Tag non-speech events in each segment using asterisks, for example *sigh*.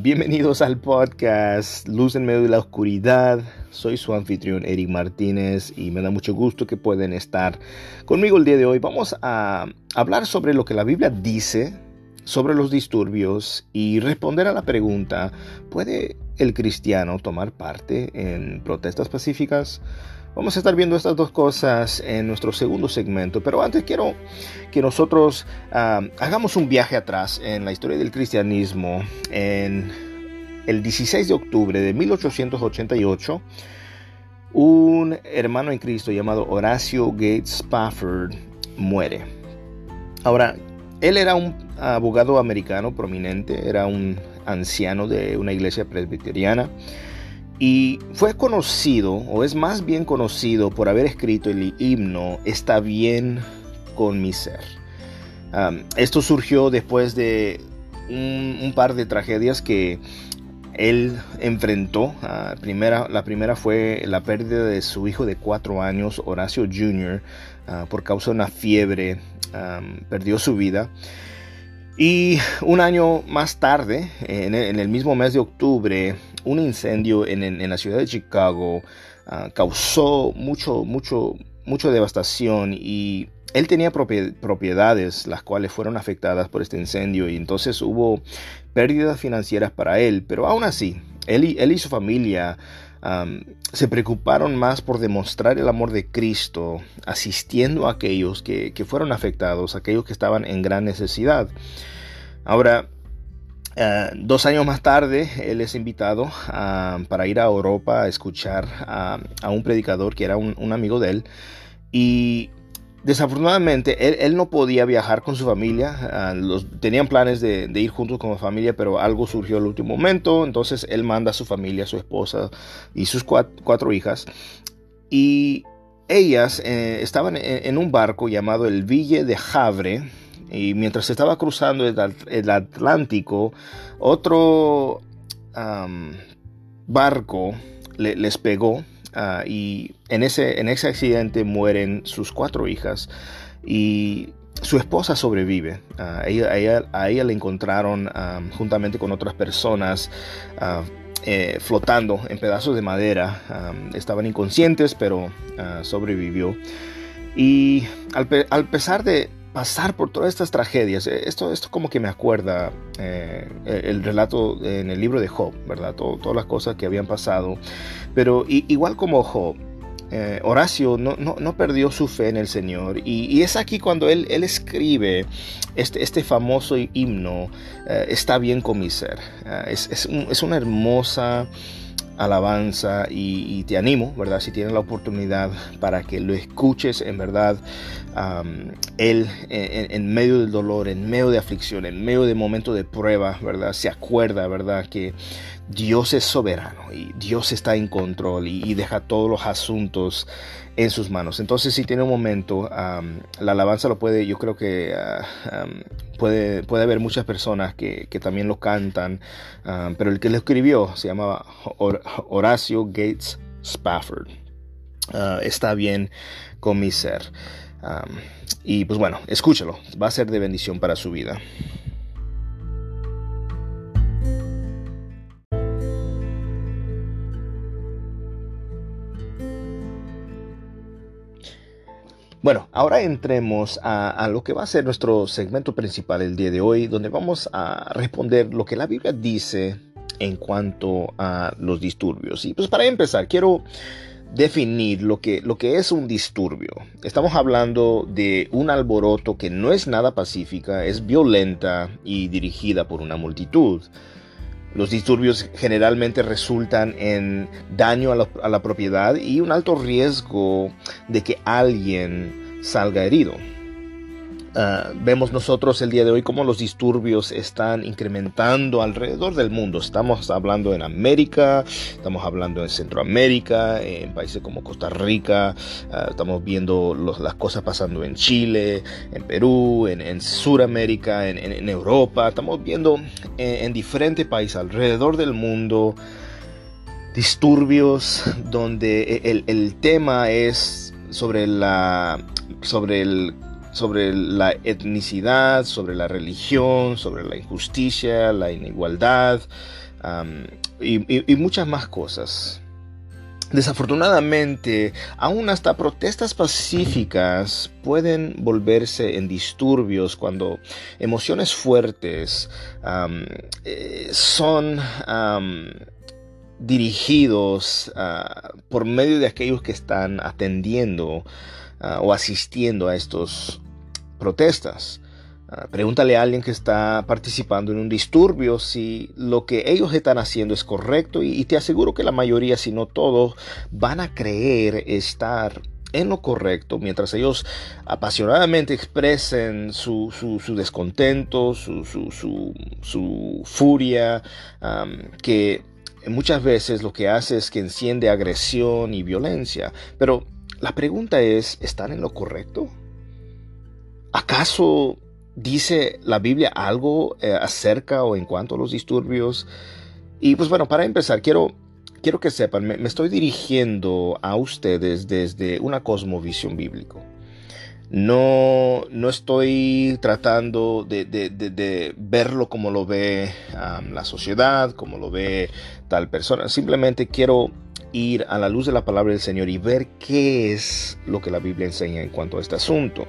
Bienvenidos al podcast Luz en medio de la oscuridad. Soy su anfitrión Eric Martínez y me da mucho gusto que pueden estar conmigo el día de hoy. Vamos a hablar sobre lo que la Biblia dice sobre los disturbios y responder a la pregunta, ¿puede el cristiano tomar parte en protestas pacíficas? Vamos a estar viendo estas dos cosas en nuestro segundo segmento, pero antes quiero que nosotros ah, hagamos un viaje atrás en la historia del cristianismo. En el 16 de octubre de 1888, un hermano en Cristo llamado Horacio Gates Spafford muere. Ahora, él era un abogado americano prominente, era un anciano de una iglesia presbiteriana y fue conocido, o es más bien conocido, por haber escrito el himno Está bien con mi ser. esto surgió después de un, par de tragedias que él enfrentó. primera, la primera fue la pérdida de su hijo de cuatro años, Horacio Jr., ah, por causa de una fiebre. perdió su vida. Y un año más tarde, en el, mismo mes de octubre, un incendio en, la ciudad de Chicago ah, causó mucho, mucho, mucho devastación y él tenía propiedades las cuales fueron afectadas por este incendio y entonces hubo pérdidas financieras para él, pero aún así, él y, él y su familia se preocuparon más por demostrar el amor de Cristo, asistiendo a aquellos que, fueron afectados, aquellos que estaban en gran necesidad. Ahora, eh, dos años más tarde, él es invitado para ir a Europa a escuchar a, un predicador que era un, amigo de él. Y desafortunadamente, él, no podía viajar con su familia. los, tenían planes de, ir juntos la familia, pero algo surgió al último momento. Entonces, él manda a su familia, su esposa y sus cuatro, hijas. Y ellas eh, estaban en, un barco llamado el Ville de Havre. Y mientras estaba cruzando el, Atlántico, otro barco les pegó Ah, y en ese, en ese accidente mueren sus cuatro hijas y su esposa sobrevive. Ah, a, ella, le encontraron ah, juntamente con otras personas eh, flotando en pedazos de madera. estaban inconscientes, pero sobrevivió. Y al pesar de, pasar por todas estas tragedias. Eh, esto, esto como que me acuerda eh, el, relato en el libro de Job, ¿verdad? todas las cosas que habían pasado. Pero igual como Job, eh, Horacio no, no, perdió su fe en el Señor. Y, es aquí cuando él, él escribe este, este, famoso himno, Está bien con mi ser. es, es, es una hermosa alabanza y, te animo, ¿verdad? Si tienes la oportunidad para que lo escuches en verdad, Él en, medio del dolor, en medio de aflicción, en medio de momentos de prueba, ¿verdad? Se acuerda, ¿verdad? Que Dios es soberano y Dios está en control y, deja todos los asuntos en sus manos. Entonces, si tiene un momento, la alabanza lo puede, yo creo que ah, puede, puede haber muchas personas que, también lo cantan, pero el que lo escribió se llamaba Horacio Gates Spafford. Ah, está bien con mi ser. y pues bueno, escúchalo, va a ser de bendición para su vida. Bueno, ahora entremos a, lo que va a ser nuestro segmento principal el día de hoy, donde vamos a responder lo que la Biblia dice en cuanto a los disturbios. Y pues para empezar, quiero definir lo que, lo que es un disturbio. Estamos hablando de un alboroto que no es nada pacífica, es violenta y dirigida por una multitud. Los disturbios generalmente resultan en daño a la, propiedad y un alto riesgo de que alguien salga herido. Ah, vemos nosotros el día de hoy cómo los disturbios están incrementando alrededor del mundo. Estamos hablando en América, estamos hablando en Centroamérica, en países como Costa Rica, ah, estamos viendo las cosas pasando en Chile, en Perú, en, en Sudamérica, en, Europa. Estamos viendo en, diferentes países alrededor del mundo disturbios donde el, el tema es sobre la sobre el sobre la etnicidad, sobre la religión, sobre la injusticia, la inigualdad y, muchas más cosas. Desafortunadamente, aún hasta protestas pacíficas pueden volverse en disturbios cuando emociones fuertes eh, son dirigidos ah, por medio de aquellos que están atendiendo ah, o asistiendo a estos protestas. Ah, pregúntale a alguien que está participando en un disturbio si lo que ellos están haciendo es correcto y, te aseguro que la mayoría, si no todos, van a creer estar en lo correcto mientras ellos apasionadamente expresen su, descontento, su, furia, que muchas veces lo que hace es que enciende agresión y violencia. Pero la pregunta es, ¿están en lo correcto? ¿Acaso dice la Biblia algo eh, acerca o en cuanto a los disturbios? Y pues bueno, para empezar, quiero, quiero que sepan, me, estoy dirigiendo a ustedes desde una cosmovisión bíblico. No, no estoy tratando de, verlo como lo ve la sociedad, como lo ve tal persona. Simplemente quiero ir a la luz de la palabra del Señor y ver qué es lo que la Biblia enseña en cuanto a este asunto.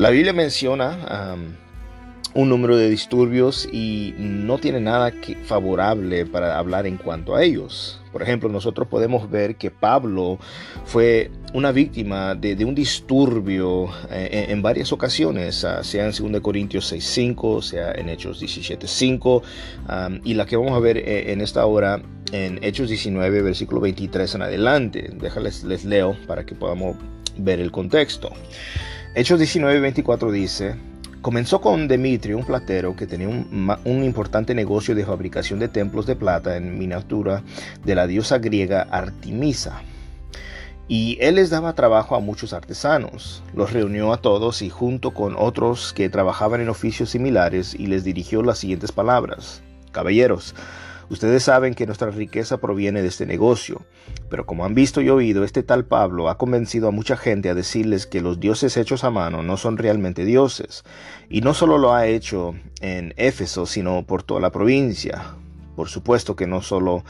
La Biblia menciona un número de disturbios y no tiene nada favorable para hablar en cuanto a ellos. Por ejemplo, nosotros podemos ver que Pablo fue una víctima de, un disturbio eh, en, varias ocasiones, ah, sea en 2 Corintios 6.5, sea en Hechos 17.5, y la que vamos a ver eh, en esta hora en Hechos 19, versículo 23 en adelante. Déjales, les leo para que podamos ver el contexto. Hechos 19.24 dice, Comenzó con Demetrio, un platero que tenía un, un, importante negocio de fabricación de templos de plata en miniatura de la diosa griega Artemisa. Y él les daba trabajo a muchos artesanos. Los reunió a todos y junto con otros que trabajaban en oficios similares y les dirigió las siguientes palabras. Caballeros, Ustedes saben que nuestra riqueza proviene de este negocio, pero como han visto y oído, este tal Pablo ha convencido a mucha gente a decirles que los dioses hechos a mano no son realmente dioses, y no solo lo ha hecho en Éfeso, sino por toda la provincia. Por supuesto que no solo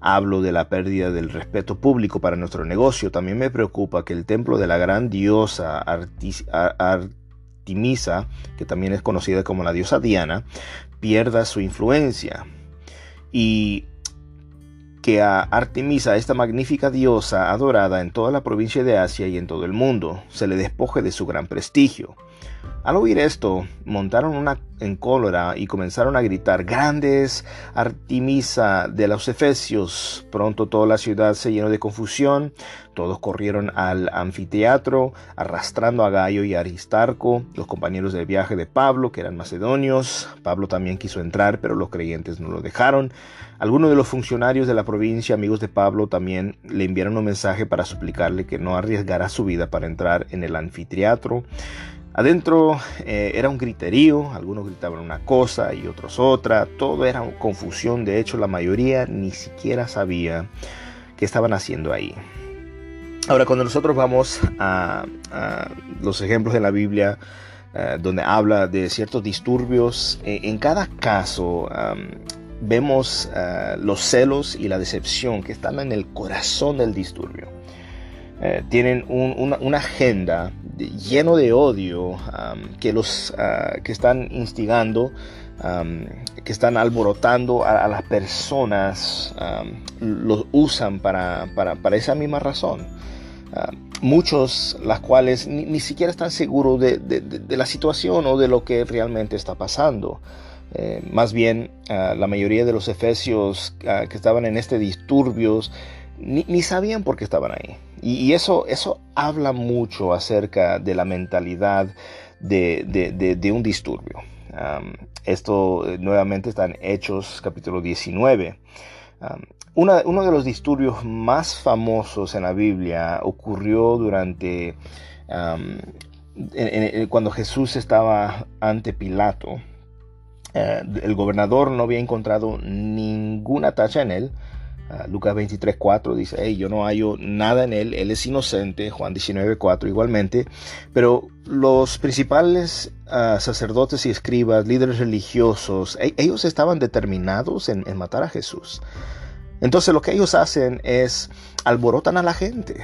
hablo de la pérdida del respeto público para nuestro negocio, también me preocupa que el templo de la gran diosa Artemisa, que también es conocida como la diosa Diana, pierda su influencia y que a Artemisa, esta magnífica diosa adorada en toda la provincia de Asia y en todo el mundo, se le despoje de su gran prestigio. Al oír esto, montaron una en cólera y comenzaron a gritar, Grandes Artemisa de los Efesios. Pronto toda la ciudad se llenó de confusión, todos corrieron al anfiteatro, arrastrando a Gallo y Aristarco, los compañeros de viaje de Pablo, que eran macedonios. Pablo también quiso entrar, pero los creyentes no lo dejaron. Algunos de los funcionarios de la provincia, amigos de Pablo, también le enviaron un mensaje para suplicarle que no arriesgara su vida para entrar en el anfiteatro. Adentro eh, era un griterío, algunos gritaban una cosa y otros otra, todo era confusión, de hecho la mayoría ni siquiera sabía qué estaban haciendo ahí. Ahora, cuando nosotros vamos a, los ejemplos de la Biblia, eh, donde habla de ciertos disturbios, eh, en cada caso vemos los celos y la decepción que están en el corazón del disturbio. Tienen una, agenda lleno de odio que los ah, que están instigando, que están alborotando a, las personas, los usan para, para, esa misma razón. muchos las cuales ni, siquiera están seguros de, la situación o de lo que realmente está pasando. Eh, más bien, ah, la mayoría de los efesios que estaban en este disturbios ni, sabían por qué estaban ahí. Y, eso, eso habla mucho acerca de la mentalidad de, un disturbio. esto eh, nuevamente está en Hechos capítulo 19. uno de los disturbios más famosos en la Biblia ocurrió durante cuando Jesús estaba ante Pilato. Eh, el gobernador no había encontrado ninguna tacha en él, Uh, Lucas 23, 4 dice, hey, yo no hallo nada en él, él es inocente, Juan 19, 4 igualmente, pero los principales uh, sacerdotes y escribas, líderes religiosos, e ellos estaban determinados en, matar a Jesús. Entonces lo que ellos hacen es alborotan a la gente.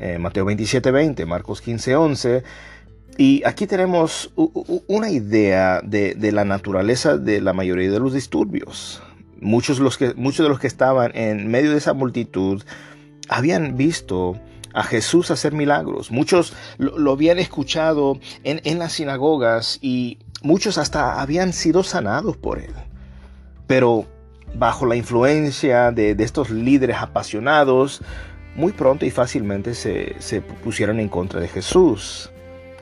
Eh, Mateo 27, 20, Marcos 15, 11, y aquí tenemos una idea de, de, la naturaleza de la mayoría de los disturbios. Muchos, los que, muchos de los que estaban en medio de esa multitud habían visto a Jesús hacer milagros. Muchos lo, habían escuchado en, en, las sinagogas y muchos hasta habían sido sanados por él. Pero bajo la influencia de, de estos líderes apasionados, muy pronto y fácilmente se, se pusieron en contra de Jesús.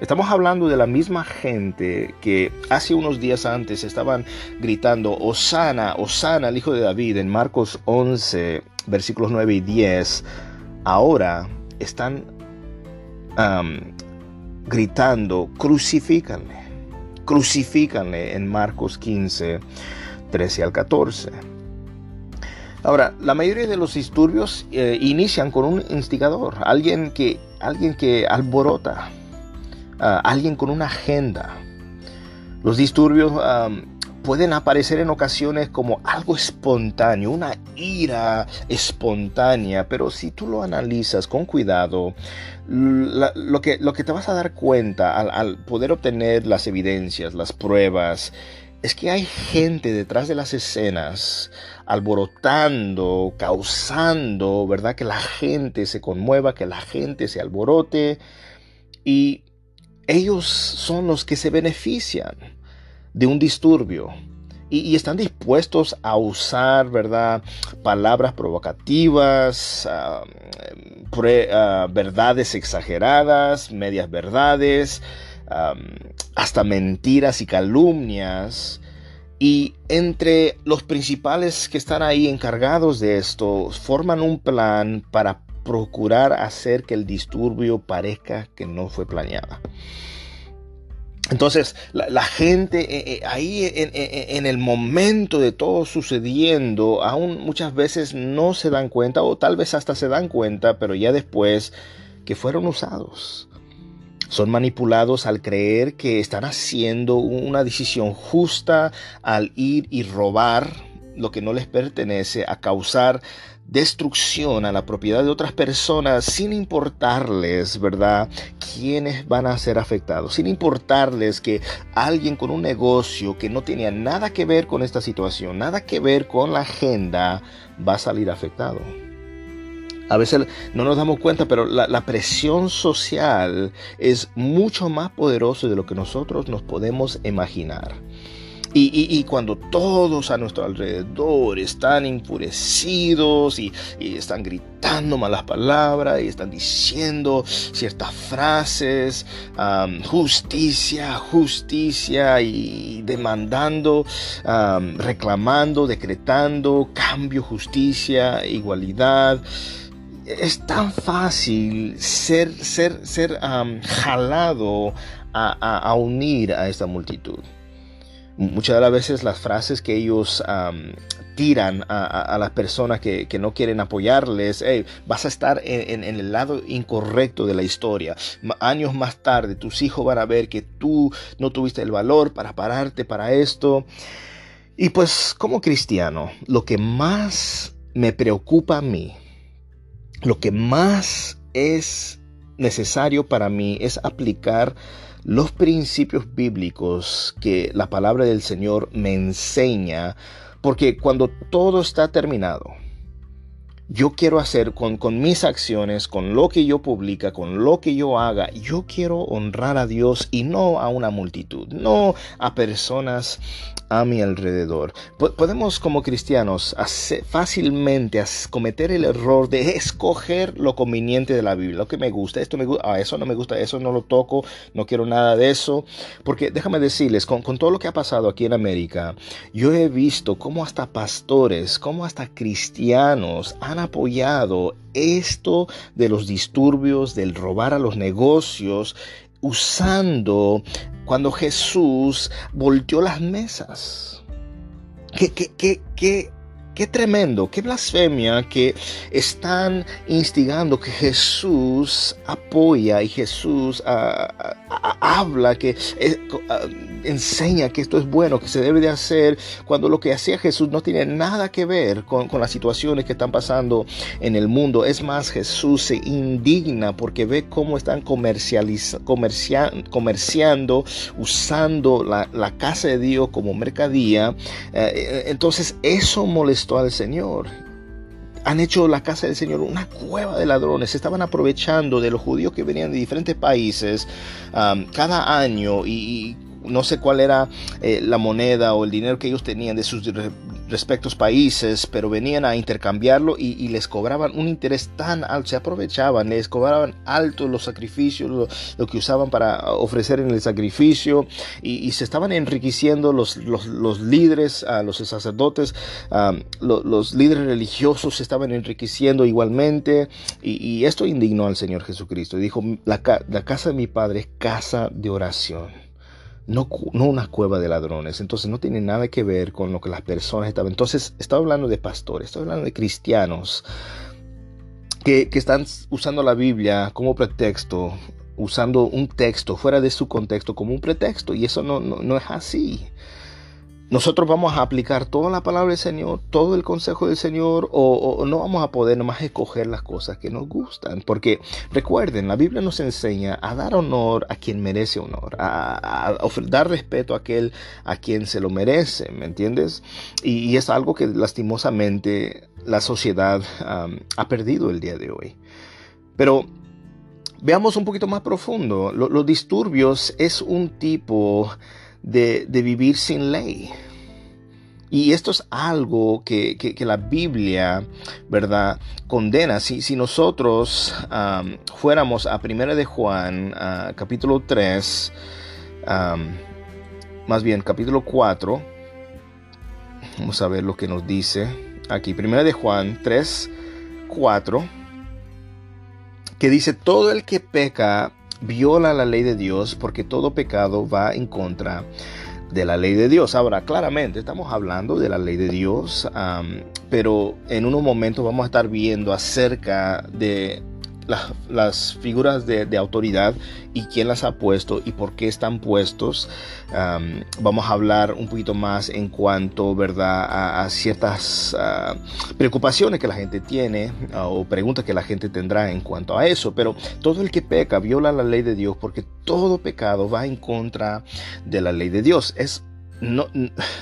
Estamos hablando de la misma gente que hace unos días antes estaban gritando, Osana, Osana, el hijo de David, en Marcos 11, versículos 9 y 10. Ahora están gritando, crucifícanle, crucifícanle en Marcos 15, 13 al 14. Ahora, la mayoría de los disturbios eh, inician con un instigador, alguien que, alguien que alborota, alguien con una agenda. Los disturbios pueden aparecer en ocasiones como algo espontáneo, una ira espontánea, pero si tú lo analizas con cuidado, lo, que, lo que te vas a dar cuenta al, al poder obtener las evidencias, las pruebas, es que hay gente detrás de las escenas alborotando, causando, ¿verdad? Que la gente se conmueva, que la gente se alborote y ellos son los que se benefician de un disturbio y, están dispuestos a usar, ¿verdad? Palabras provocativas, ah, verdades exageradas, medias verdades, hasta mentiras y calumnias. Y entre los principales que están ahí encargados de esto, forman un plan para procurar hacer que el disturbio parezca que no fue planeada. Entonces, la, gente eh, eh, ahí en, el momento de todo sucediendo, aún muchas veces no se dan cuenta, o tal vez hasta se dan cuenta, pero ya después que fueron usados. Son manipulados al creer que están haciendo una decisión justa al ir y robar lo que no les pertenece, a causar destrucción a la propiedad de otras personas sin importarles, ¿verdad?, quiénes van a ser afectados, sin importarles que alguien con un negocio que no tenía nada que ver con esta situación, nada que ver con la agenda, va a salir afectado. A veces no nos damos cuenta, pero la, la, presión social es mucho más poderosa de lo que nosotros nos podemos imaginar. Y, cuando todos a nuestro alrededor están enfurecidos y, están gritando malas palabras y están diciendo ciertas frases, justicia, justicia y demandando, reclamando, decretando cambio, justicia, igualdad es tan fácil ser, ser, ser jalado a, unir a esta multitud. Muchas de las veces las frases que ellos tiran a, las personas que, no quieren apoyarles, vas a estar en, el lado incorrecto de la historia. Años más tarde tus hijos van a ver que tú no tuviste el valor para pararte para esto. Y pues como cristiano, lo que más me preocupa a mí, lo que más es necesario para mí es aplicar los principios bíblicos que la palabra del Señor me enseña, porque cuando todo está terminado, yo quiero hacer con, con, mis acciones, con lo que yo publica, con lo que yo haga, yo quiero honrar a Dios y no a una multitud, no a personas a mi alrededor. podemos como cristianos fácilmente cometer el error de escoger lo conveniente de la Biblia, lo que me gusta, esto me gusta, ah, eso no me gusta, eso no lo toco, no quiero nada de eso. Porque déjame decirles, con, con todo lo que ha pasado aquí en América, yo he visto cómo hasta pastores, cómo hasta cristianos han apoyado esto de los disturbios, del robar a los negocios, usando cuando Jesús volteó las mesas. ¿Qué, qué, qué, qué tremendo, qué blasfemia que están instigando que Jesús apoya y Jesús ah, ah, habla, que eh, enseña que esto es bueno, que se debe de hacer, cuando lo que hacía Jesús no tiene nada que ver con, las situaciones que están pasando en el mundo. Es más, Jesús se indigna porque ve cómo están comerciando, usando la, casa de Dios como mercadía. Eh, eh, entonces eso molestó al Señor han hecho la casa del Señor una cueva de ladrones. Se estaban aprovechando de los judíos que venían de diferentes países um, cada año y, no sé cuál era eh, la moneda o el dinero que ellos tenían de sus respectos países, pero venían a intercambiarlo y, les cobraban un interés tan alto, se aprovechaban, les cobraban alto los sacrificios, lo, que usaban para ofrecer en el sacrificio y, se estaban enriqueciendo los, los, líderes, uh, los sacerdotes, los líderes religiosos se estaban enriqueciendo igualmente y, esto indignó al Señor Jesucristo. Y dijo, la, la casa de mi Padre es casa de oración no, una cueva de ladrones. Entonces no tiene nada que ver con lo que las personas estaban. Entonces estaba hablando de pastores, estoy hablando de cristianos que, que están usando la Biblia como pretexto, usando un texto fuera de su contexto como un pretexto. Y eso no, no, no es así nosotros vamos a aplicar toda la palabra del Señor, todo el consejo del Señor, o, no vamos a poder nomás escoger las cosas que nos gustan. Porque recuerden, la Biblia nos enseña a dar honor a quien merece honor, a, dar respeto a aquel a quien se lo merece, ¿me entiendes? Y, es algo que lastimosamente la sociedad ha perdido el día de hoy. Pero veamos un poquito más profundo. los disturbios es un tipo de, vivir sin ley. Y esto es algo que, la Biblia, ¿verdad?, condena. Si, si nosotros fuéramos a Primera de Juan, capítulo 3, más bien capítulo 4, vamos a ver lo que nos dice aquí. Primera de Juan 3, 4, que dice, todo el que peca viola la ley de Dios porque todo pecado va en contra de la ley de Dios. Ahora, claramente estamos hablando de la ley de Dios, pero en unos momentos vamos a estar viendo acerca de las figuras de, autoridad y quién las ha puesto y por qué están puestos. vamos a hablar un poquito más en cuanto ¿verdad? A, ciertas ah, preocupaciones que la gente tiene ah, o preguntas que la gente tendrá en cuanto a eso. Pero todo el que peca viola la ley de Dios porque todo pecado va en contra de la ley de Dios. Es no,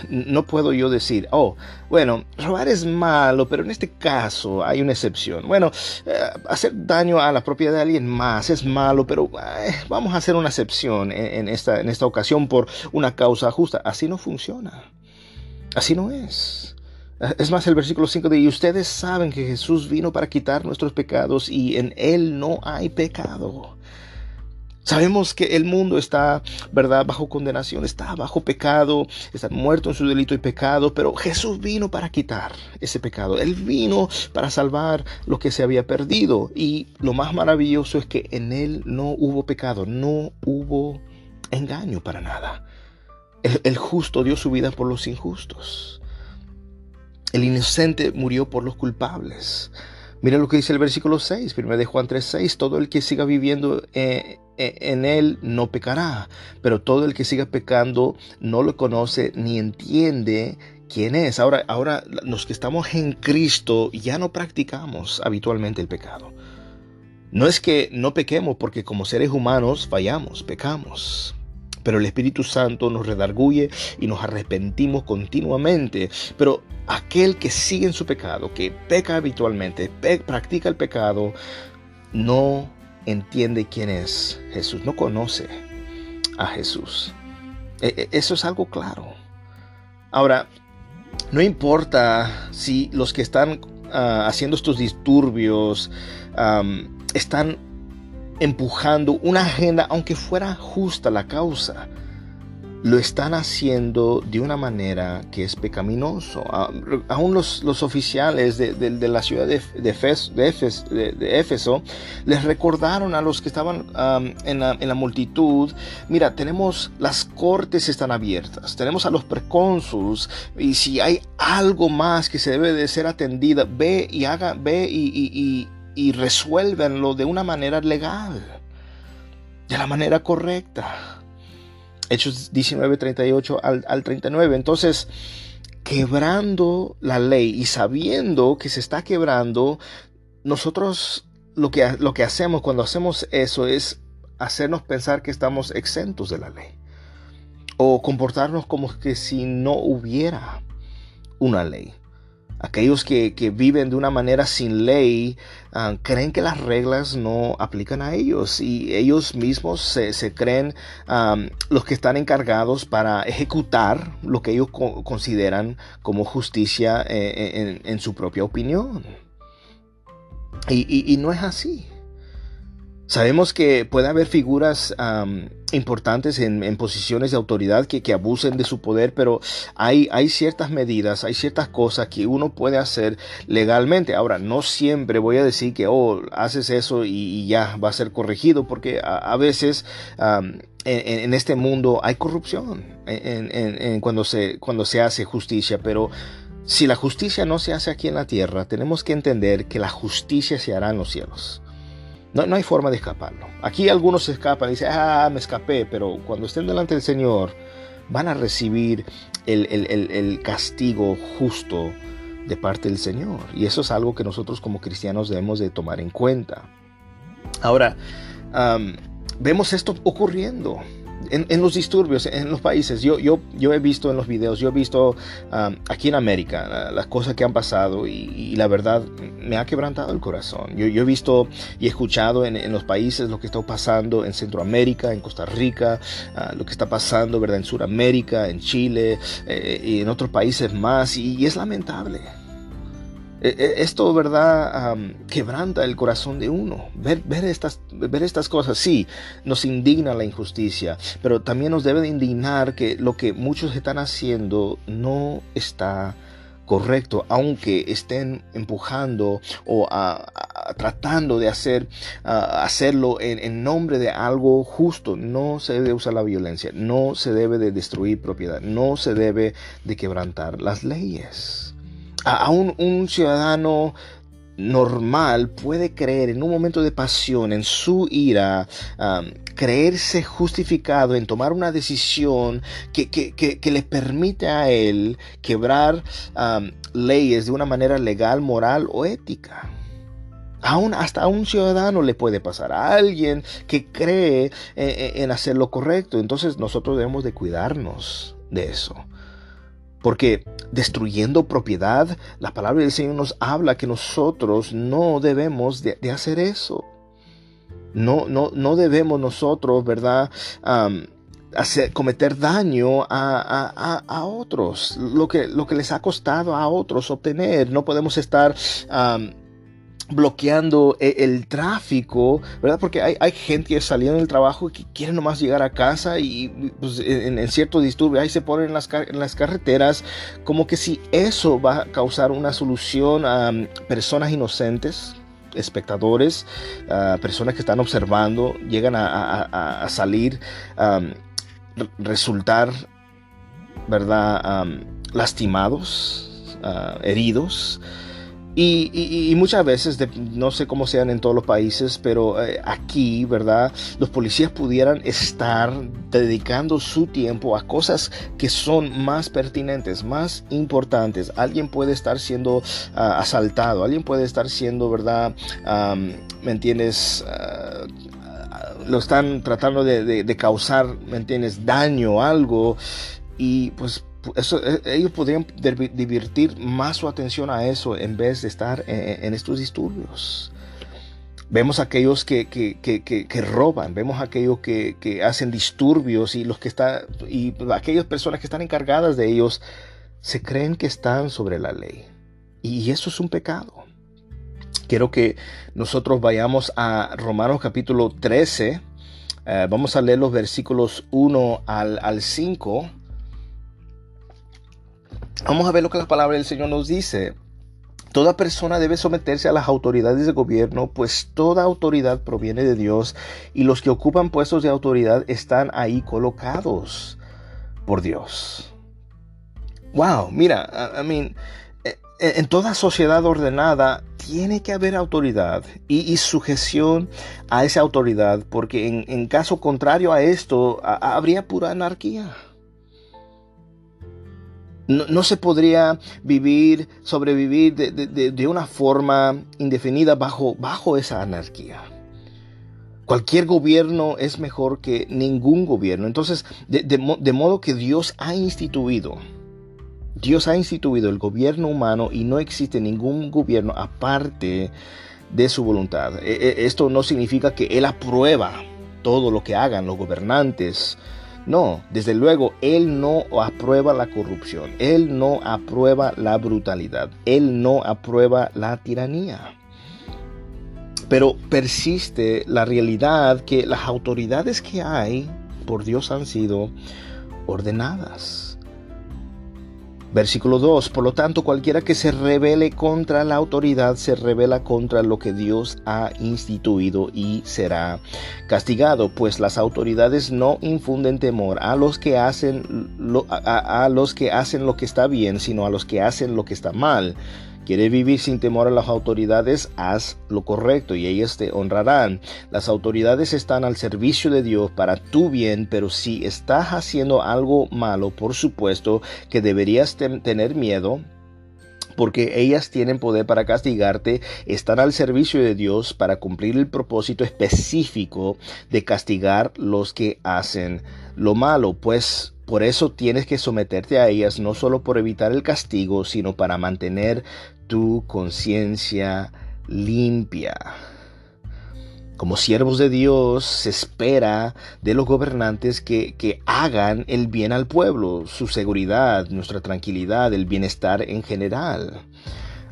no puedo yo decir, oh, bueno, robar es malo, pero en este caso hay una excepción. Bueno, eh, hacer daño a la propiedad de alguien más es malo, pero eh, vamos a hacer una excepción en, esta, en esta ocasión por una causa justa. Así no funciona. Así no es. Es más, el versículo 5 de, y ustedes saben que Jesús vino para quitar nuestros pecados y en Él no hay pecado. Sabemos que el mundo está, ¿verdad?, bajo condenación, está bajo pecado, está muerto en su delito y pecado, pero Jesús vino para quitar ese pecado. Él vino para salvar lo que se había perdido. Y lo más maravilloso es que en Él no hubo pecado, no hubo engaño para nada. El, justo dio su vida por los injustos. El inocente murió por los culpables. Mira lo que dice el versículo 6, 1 de Juan 3, 6. Todo el que siga viviendo eh, en él no pecará, pero todo el que siga pecando no lo conoce ni entiende quién es. Ahora, ahora los que estamos en Cristo ya no practicamos habitualmente el pecado. No es que no pequemos porque como seres humanos fallamos, pecamos. Pero el Espíritu Santo nos redarguye y nos arrepentimos continuamente. Pero aquel que sigue en su pecado, que peca habitualmente, practica el pecado, no entiende quién es Jesús, no conoce a Jesús. E, e, eso es algo claro. Ahora, no importa si los que están ah, haciendo estos disturbios están empujando una agenda, aunque fuera justa la causa. Lo están haciendo de una manera que es pecaminoso. Aún los, los oficiales de, la ciudad de, de, Éfeso les recordaron a los que estaban en, la, en, la, multitud, mira, tenemos las cortes están abiertas, tenemos a los precónsuls y si hay algo más que se debe de ser atendida, ve y haga, ve y, y, y resuélvenlo de una manera legal, de la manera correcta. Hechos 19, 38 al, al 39. Entonces, quebrando la ley y sabiendo que se está quebrando, nosotros lo que, lo que hacemos cuando hacemos eso es hacernos pensar que estamos exentos de la ley. O comportarnos como que si no hubiera una ley. Aquellos que, viven de una manera sin ley ah, creen que las reglas no aplican a ellos y ellos mismos se, creen los que están encargados para ejecutar lo que ellos consideran como justicia eh, en, su propia opinión. y no es así. Sabemos que puede haber figuras importantes en, posiciones de autoridad que, abusen de su poder, pero hay, ciertas medidas, hay ciertas cosas que uno puede hacer legalmente. Ahora, no siempre voy a decir que, oh, haces eso y, ya va a ser corregido, porque a, veces en, este mundo hay corrupción cuando, se, cuando se hace justicia, pero... Si la justicia no se hace aquí en la tierra, tenemos que entender que la justicia se hará en los cielos. No, no hay forma de escaparlo. Aquí algunos se escapan y dicen, ah, me escapé, pero cuando estén delante del Señor van a recibir el, castigo justo de parte del Señor. Y eso es algo que nosotros como cristianos debemos de tomar en cuenta. Ahora, vemos esto ocurriendo en, los disturbios en los países. Yo, yo, yo he visto en los videos, yo he visto um, aquí en América las cosas que han pasado y, la verdad me ha quebrantado el corazón. Yo, yo he visto y he escuchado en, los países lo que está pasando en Centroamérica, en Costa Rica, uh, lo que está pasando ¿verdad? en Sudamérica, en Chile eh, y en otros países más y es lamentable. E, e, esto, ¿verdad? quebranta el corazón de uno. Ver, ver, estas, ver estas cosas, sí, nos indigna la injusticia, pero también nos debe de indignar que lo que muchos están haciendo no está correcto, aunque estén empujando o tratando de hacer, hacerlo en, en, nombre de algo justo. No se debe usar la violencia, no se debe de destruir propiedad, no se debe de quebrantar las leyes a un, ciudadano normal puede creer en un momento de pasión, en su ira, creerse justificado en tomar una decisión que, que, le permite a él quebrar leyes de una manera legal, moral o ética. Aún, hasta a un ciudadano le puede pasar, a alguien que cree en, eh, eh, en hacer lo correcto. Entonces nosotros debemos de cuidarnos de eso. Porque destruyendo propiedad, la palabra del Señor nos habla que nosotros no debemos de, hacer eso. No, no, no, debemos nosotros, ¿verdad? hacer, cometer daño a, a, otros, lo que, lo que les ha costado a otros obtener. No podemos estar bloqueando e, el, tráfico, ¿verdad? Porque hay, hay gente que saliendo del trabajo que quiere nomás llegar a casa y pues, en, cierto disturbio ahí se ponen en las, en las, carreteras como que si eso va a causar una solución a um, personas inocentes, espectadores, personas que están observando, llegan a, salir, um, resultar, ¿verdad? Um, lastimados, uh, heridos. Y, muchas veces, no sé cómo sean en todos los países, pero eh, aquí, ¿verdad? Los policías pudieran estar dedicando su tiempo a cosas que son más pertinentes, más importantes. Alguien puede estar siendo ah, asaltado, alguien puede estar siendo, ¿verdad? ¿Me entiendes? Ah, lo están tratando de, de causar, ¿me entiendes? Daño, algo. Y pues e, ellos podrían divertir más su atención a eso en vez de estar en, estos disturbios. Vemos aquellos que, que, roban, vemos aquellos que, hacen disturbios y los que están y aquellas personas que están encargadas de ellos se creen que están sobre la ley. Y eso es un pecado. Quiero que nosotros vayamos a Romanos capítulo 13, Eh, vamos a leer los versículos 1 al, al 5. Vamos a ver lo que la palabra del Señor nos dice. Toda persona debe someterse a las autoridades de gobierno, pues toda autoridad proviene de Dios y los que ocupan puestos de autoridad están ahí colocados por Dios. Wow, mira, I mean, eh, eh, en toda sociedad ordenada tiene que haber autoridad y, sujeción a esa autoridad, porque en, caso contrario a esto habría pura anarquía. No, se podría vivir, sobrevivir de, una forma indefinida bajo, bajo esa anarquía. Cualquier gobierno es mejor que ningún gobierno. Entonces, de, modo que Dios ha instituido, Dios ha instituido el gobierno humano y no existe ningún gobierno aparte de su voluntad. E, e, esto no significa que Él aprueba todo lo que hagan los gobernantes no, desde luego, Él no aprueba la corrupción, Él no aprueba la brutalidad, Él no aprueba la tiranía. Pero persiste la realidad que las autoridades que hay por Dios han sido ordenadas. Versículo 2. Por lo tanto, cualquiera que se rebele contra la autoridad se revela contra lo que Dios ha instituido y será castigado, pues las autoridades no infunden temor a los que hacen lo, a los que hacen lo que está bien, sino a los que hacen lo que está mal. ¿Quieres vivir sin temor a las autoridades? Haz lo correcto y ellas te honrarán. Las autoridades están al servicio de Dios para tu bien, pero si estás haciendo algo malo, por supuesto que deberías tener miedo porque ellas tienen poder para castigarte, están al servicio de Dios para cumplir el propósito específico de castigar los que hacen lo malo, pues por eso tienes que someterte a ellas no solo por evitar el castigo, sino para mantener tu conciencia limpia. Como siervos de Dios se espera de los gobernantes que, que, hagan el bien al pueblo, su seguridad, nuestra tranquilidad, el bienestar en general.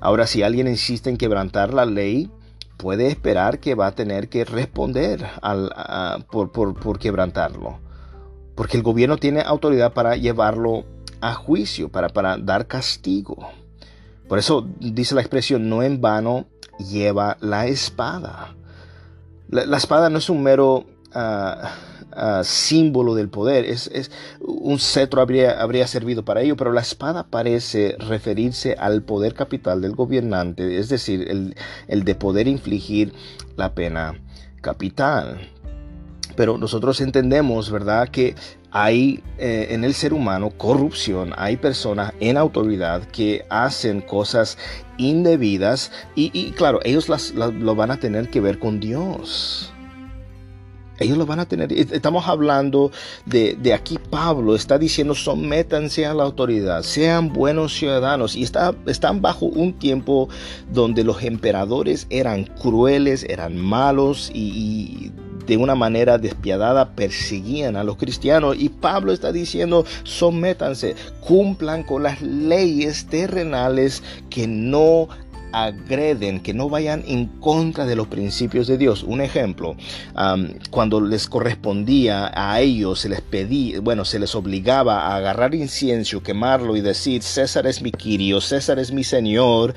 Ahora, si alguien insiste en quebrantar la ley, puede esperar que va a tener que responder al, por, por, por quebrantarlo. Porque el gobierno tiene autoridad para llevarlo a juicio, para, para dar castigo. Por eso dice la expresión, no en vano lleva la espada. La, espada no es un mero ah, ah, símbolo del poder, es, un cetro habría, habría servido para ello, pero la espada parece referirse al poder capital del gobernante, es decir, el, el de poder infligir la pena capital. Pero nosotros entendemos, ¿verdad?, que hay eh, en el ser humano corrupción, hay personas en autoridad que hacen cosas indebidas y, claro, ellos lo van a tener que ver con Dios. Ellos lo van a tener. Estamos hablando de, aquí Pablo está diciendo sométanse a la autoridad, sean buenos ciudadanos. Y está, están bajo un tiempo donde los emperadores eran crueles, eran malos y de una manera despiadada perseguían a los cristianos y Pablo está diciendo sométanse, cumplan con las leyes terrenales que no agreden, que no vayan en contra de los principios de Dios. Un ejemplo, cuando les correspondía a ellos, se les pedía, bueno, se les obligaba a agarrar incienso, quemarlo y decir, César es mi Quirio, César es mi Señor.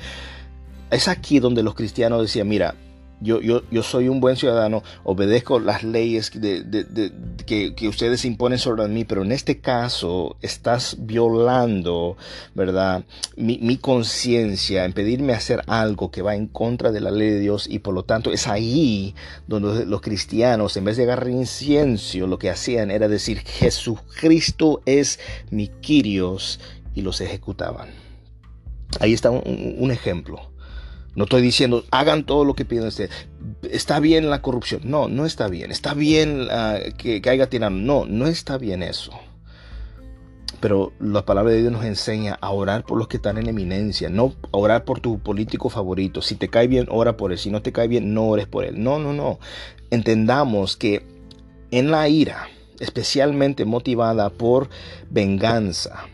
Es aquí donde los cristianos decían, mira, yo, yo, yo, soy un buen ciudadano, obedezco las leyes que, ustedes imponen sobre mí, pero en este caso estás violando, ¿verdad? Mi, mi conciencia en pedirme hacer algo que va en contra de la ley de Dios y por lo tanto es ahí donde los cristianos, en vez de agarrar incienso, lo que hacían era decir, Jesucristo es mi Quirios y los ejecutaban. Ahí está un ejemplo. No estoy diciendo hagan todo lo que piden ustedes. Está bien la corrupción. No, no está bien. Está bien ah, que, que, haya tirano. No, no está bien eso. Pero la palabra de Dios nos enseña a orar por los que están en eminencia, no orar por tu político favorito. Si te cae bien, ora por él. Si no te cae bien, no ores por él. No, no, no. Entendamos que en la ira, especialmente motivada por venganza,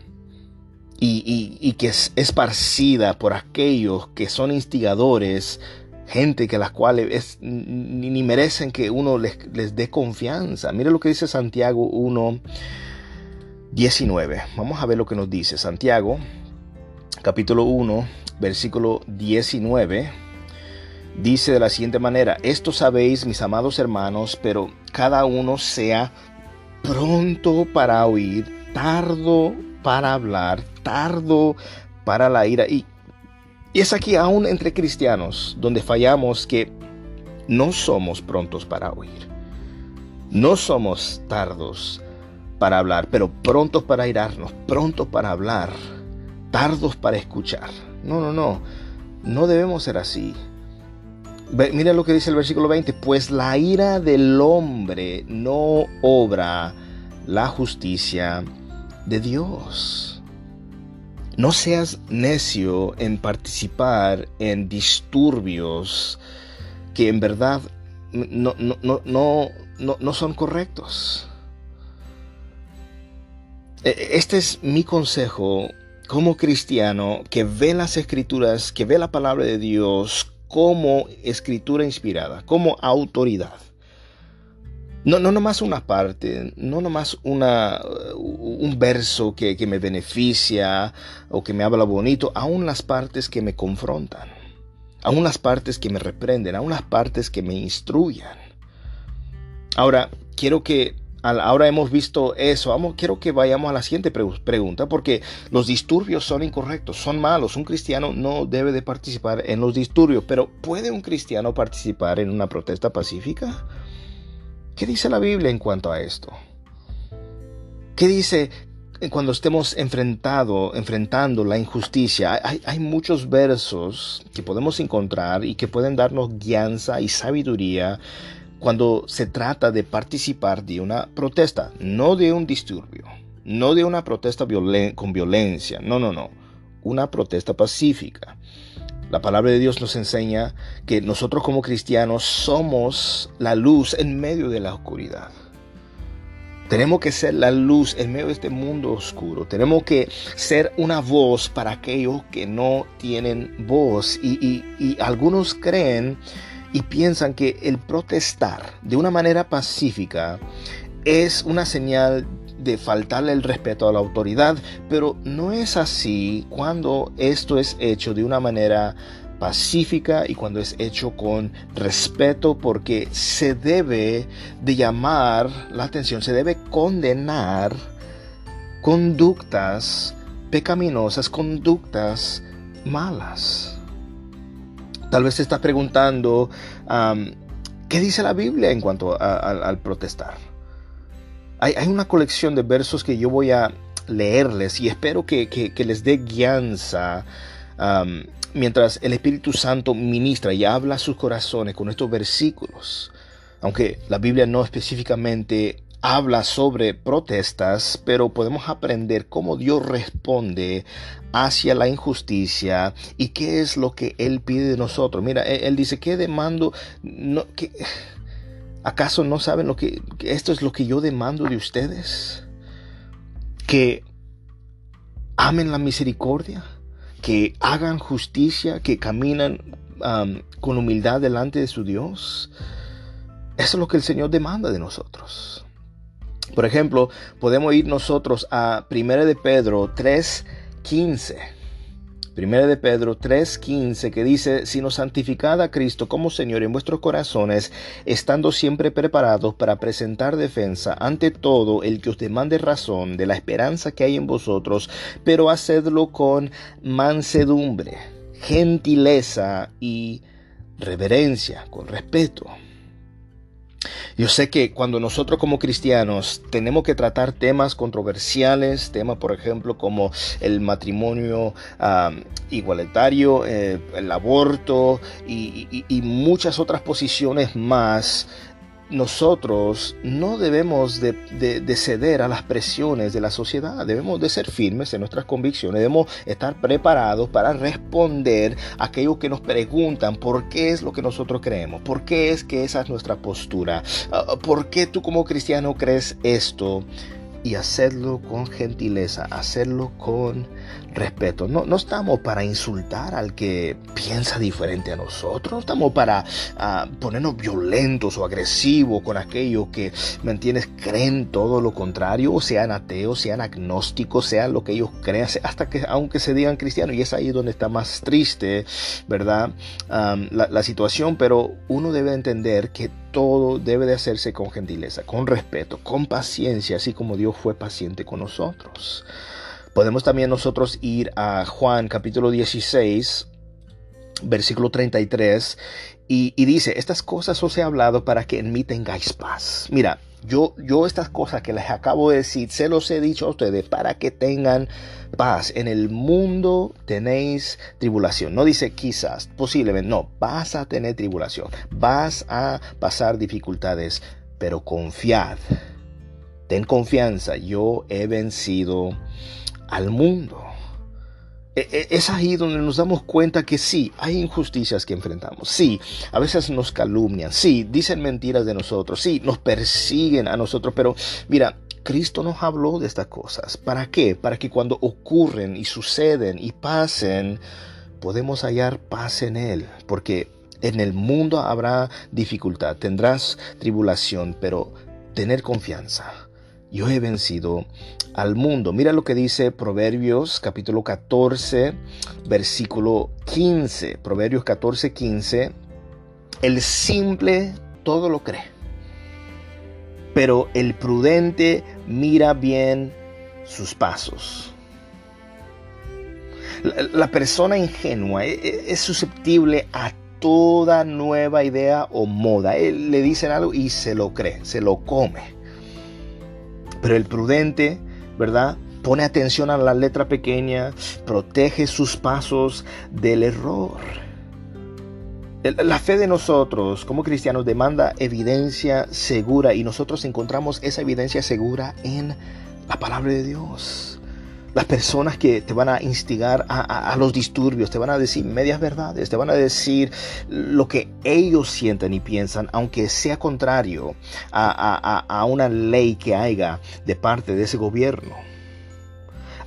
y, que es esparcida por aquellos que son instigadores, gente que las cuales ni, merecen que uno les, dé confianza. Mire lo que dice Santiago 1, 19. Vamos a ver lo que nos dice Santiago, capítulo 1, versículo 19. Dice de la siguiente manera, esto sabéis mis amados hermanos, pero cada uno sea pronto para oír, tardo para hablar, tardo para la ira. Y, es aquí aún entre cristianos donde fallamos que no somos prontos para oír. No somos tardos para hablar, pero prontos para irarnos, prontos para hablar, tardos para escuchar. No, no, no. No debemos ser así. Mira lo que dice el versículo 20, pues la ira del hombre no obra la justicia de Dios. No seas necio en participar en disturbios que en verdad no, no, no, no son correctos. E, este es mi consejo como cristiano que ve las escrituras, que ve la palabra de Dios como escritura inspirada, como autoridad. No, no nomás una parte, no nomás una, un verso que, que me beneficia o que me habla bonito, aún las partes que me confrontan, aún las partes que me reprenden, aún las partes que me instruyan. Ahora, quiero que Ahora hemos visto eso. Vamos, quiero que vayamos a la siguiente pregunta, porque los disturbios son incorrectos, son malos. Un cristiano no debe de participar en los disturbios, pero ¿puede un cristiano participar en una protesta pacífica? ¿Qué dice la Biblia en cuanto a esto? ¿Qué dice cuando estemos enfrentado, enfrentando la injusticia? Hay, hay muchos versos que podemos encontrar y que pueden darnos guianza y sabiduría cuando se trata de participar de una protesta, no de un disturbio, no de una protesta con violencia, no, no, no, una protesta pacífica. La palabra de Dios nos enseña que nosotros como cristianos somos la luz en medio de la oscuridad. Tenemos que ser la luz en medio de este mundo oscuro. Tenemos que ser una voz para aquellos que no tienen voz. Y, algunos creen y piensan que el protestar de una manera pacífica es una señal de faltarle el respeto a la autoridad, pero no es así cuando esto es hecho de una manera pacífica y cuando es hecho con respeto porque se debe de llamar la atención, se debe condenar conductas pecaminosas, conductas malas. Tal vez te estás preguntando, ¿qué dice la Biblia en cuanto al protestar? Hay, una colección de versos que yo voy a leerles y espero que, les dé guianza mientras el Espíritu Santo ministra y habla a sus corazones con estos versículos. Aunque la Biblia no específicamente habla sobre protestas, pero podemos aprender cómo Dios responde hacia la injusticia y qué es lo que Él pide de nosotros. Mira, Él, dice, ¿qué demando? No, ¿Acaso no saben lo que, esto es lo que yo demando de ustedes? Que amen la misericordia, que hagan justicia, que caminan con humildad delante de su Dios. Eso es lo que el Señor demanda de nosotros. Por ejemplo, podemos ir nosotros a 1 de Pedro 3:15. 1 de Pedro 3:15 que dice, sino santificad a Cristo como Señor en vuestros corazones, estando siempre preparados para presentar defensa ante todo el que os demande razón de la esperanza que hay en vosotros, pero hacedlo con mansedumbre, gentileza y reverencia, con respeto yo sé que cuando nosotros como cristianos tenemos que tratar temas controversiales, temas por ejemplo como el matrimonio igualitario, eh, el aborto y muchas otras posiciones más, nosotros no debemos de, ceder a las presiones de la sociedad, debemos de ser firmes en nuestras convicciones, debemos estar preparados para responder a aquellos que nos preguntan. Por qué es lo que nosotros creemos, por qué es que esa es nuestra postura, ah, por qué tú como cristiano crees esto y hacerlo con gentileza, hacerlo con respeto. No, no estamos para insultar al que piensa diferente a nosotros, no estamos para ah, ponernos violentos o agresivos con aquellos que, ¿me entiendes?, creen todo lo contrario, o sean ateos, sean agnósticos, sean lo que ellos crean, hasta que aunque se digan cristianos, y es ahí donde está más triste, ¿verdad? la, la situación, pero uno debe entender que todo debe de hacerse con gentileza, con respeto, con paciencia, así como Dios fue paciente con nosotros. Podemos también nosotros ir a Juan capítulo 16, versículo 33, y, y, dice, estas cosas os he hablado para que en mí tengáis paz. Mira, yo, yo estas cosas que les acabo de decir, se los he dicho a ustedes para que tengan paz. En el mundo tenéis tribulación. No dice quizás, posiblemente, no, vas a tener tribulación, vas a pasar dificultades, pero confiad. Ten confianza, yo he vencido al mundo. E, e, es ahí donde nos damos cuenta que sí, hay injusticias que enfrentamos. Sí, a veces nos calumnian. Sí, dicen mentiras de nosotros. Sí, nos persiguen a nosotros. Pero mira, Cristo nos habló de estas cosas. ¿Para qué? Para que cuando ocurren y suceden y pasen, podemos hallar paz en Él. Porque en el mundo habrá dificultad, tendrás tribulación, pero tener confianza yo he vencido al mundo. Mira lo que dice Proverbios capítulo 14, versículo 15. Proverbios 14, 15. El simple todo lo cree, pero el prudente mira bien sus pasos. La, persona ingenua e, e, es susceptible a toda nueva idea o moda. Él le dicen algo y se lo cree, se lo come. Pero el prudente, ¿verdad? Pone atención a la letra pequeña, protege sus pasos del error. La fe de nosotros como cristianos demanda evidencia segura y nosotros encontramos esa evidencia segura en la palabra de Dios las personas que te van a instigar a, los disturbios, te van a decir medias verdades, te van a decir lo que ellos sienten y piensan, aunque sea contrario a una ley que haya de parte de ese gobierno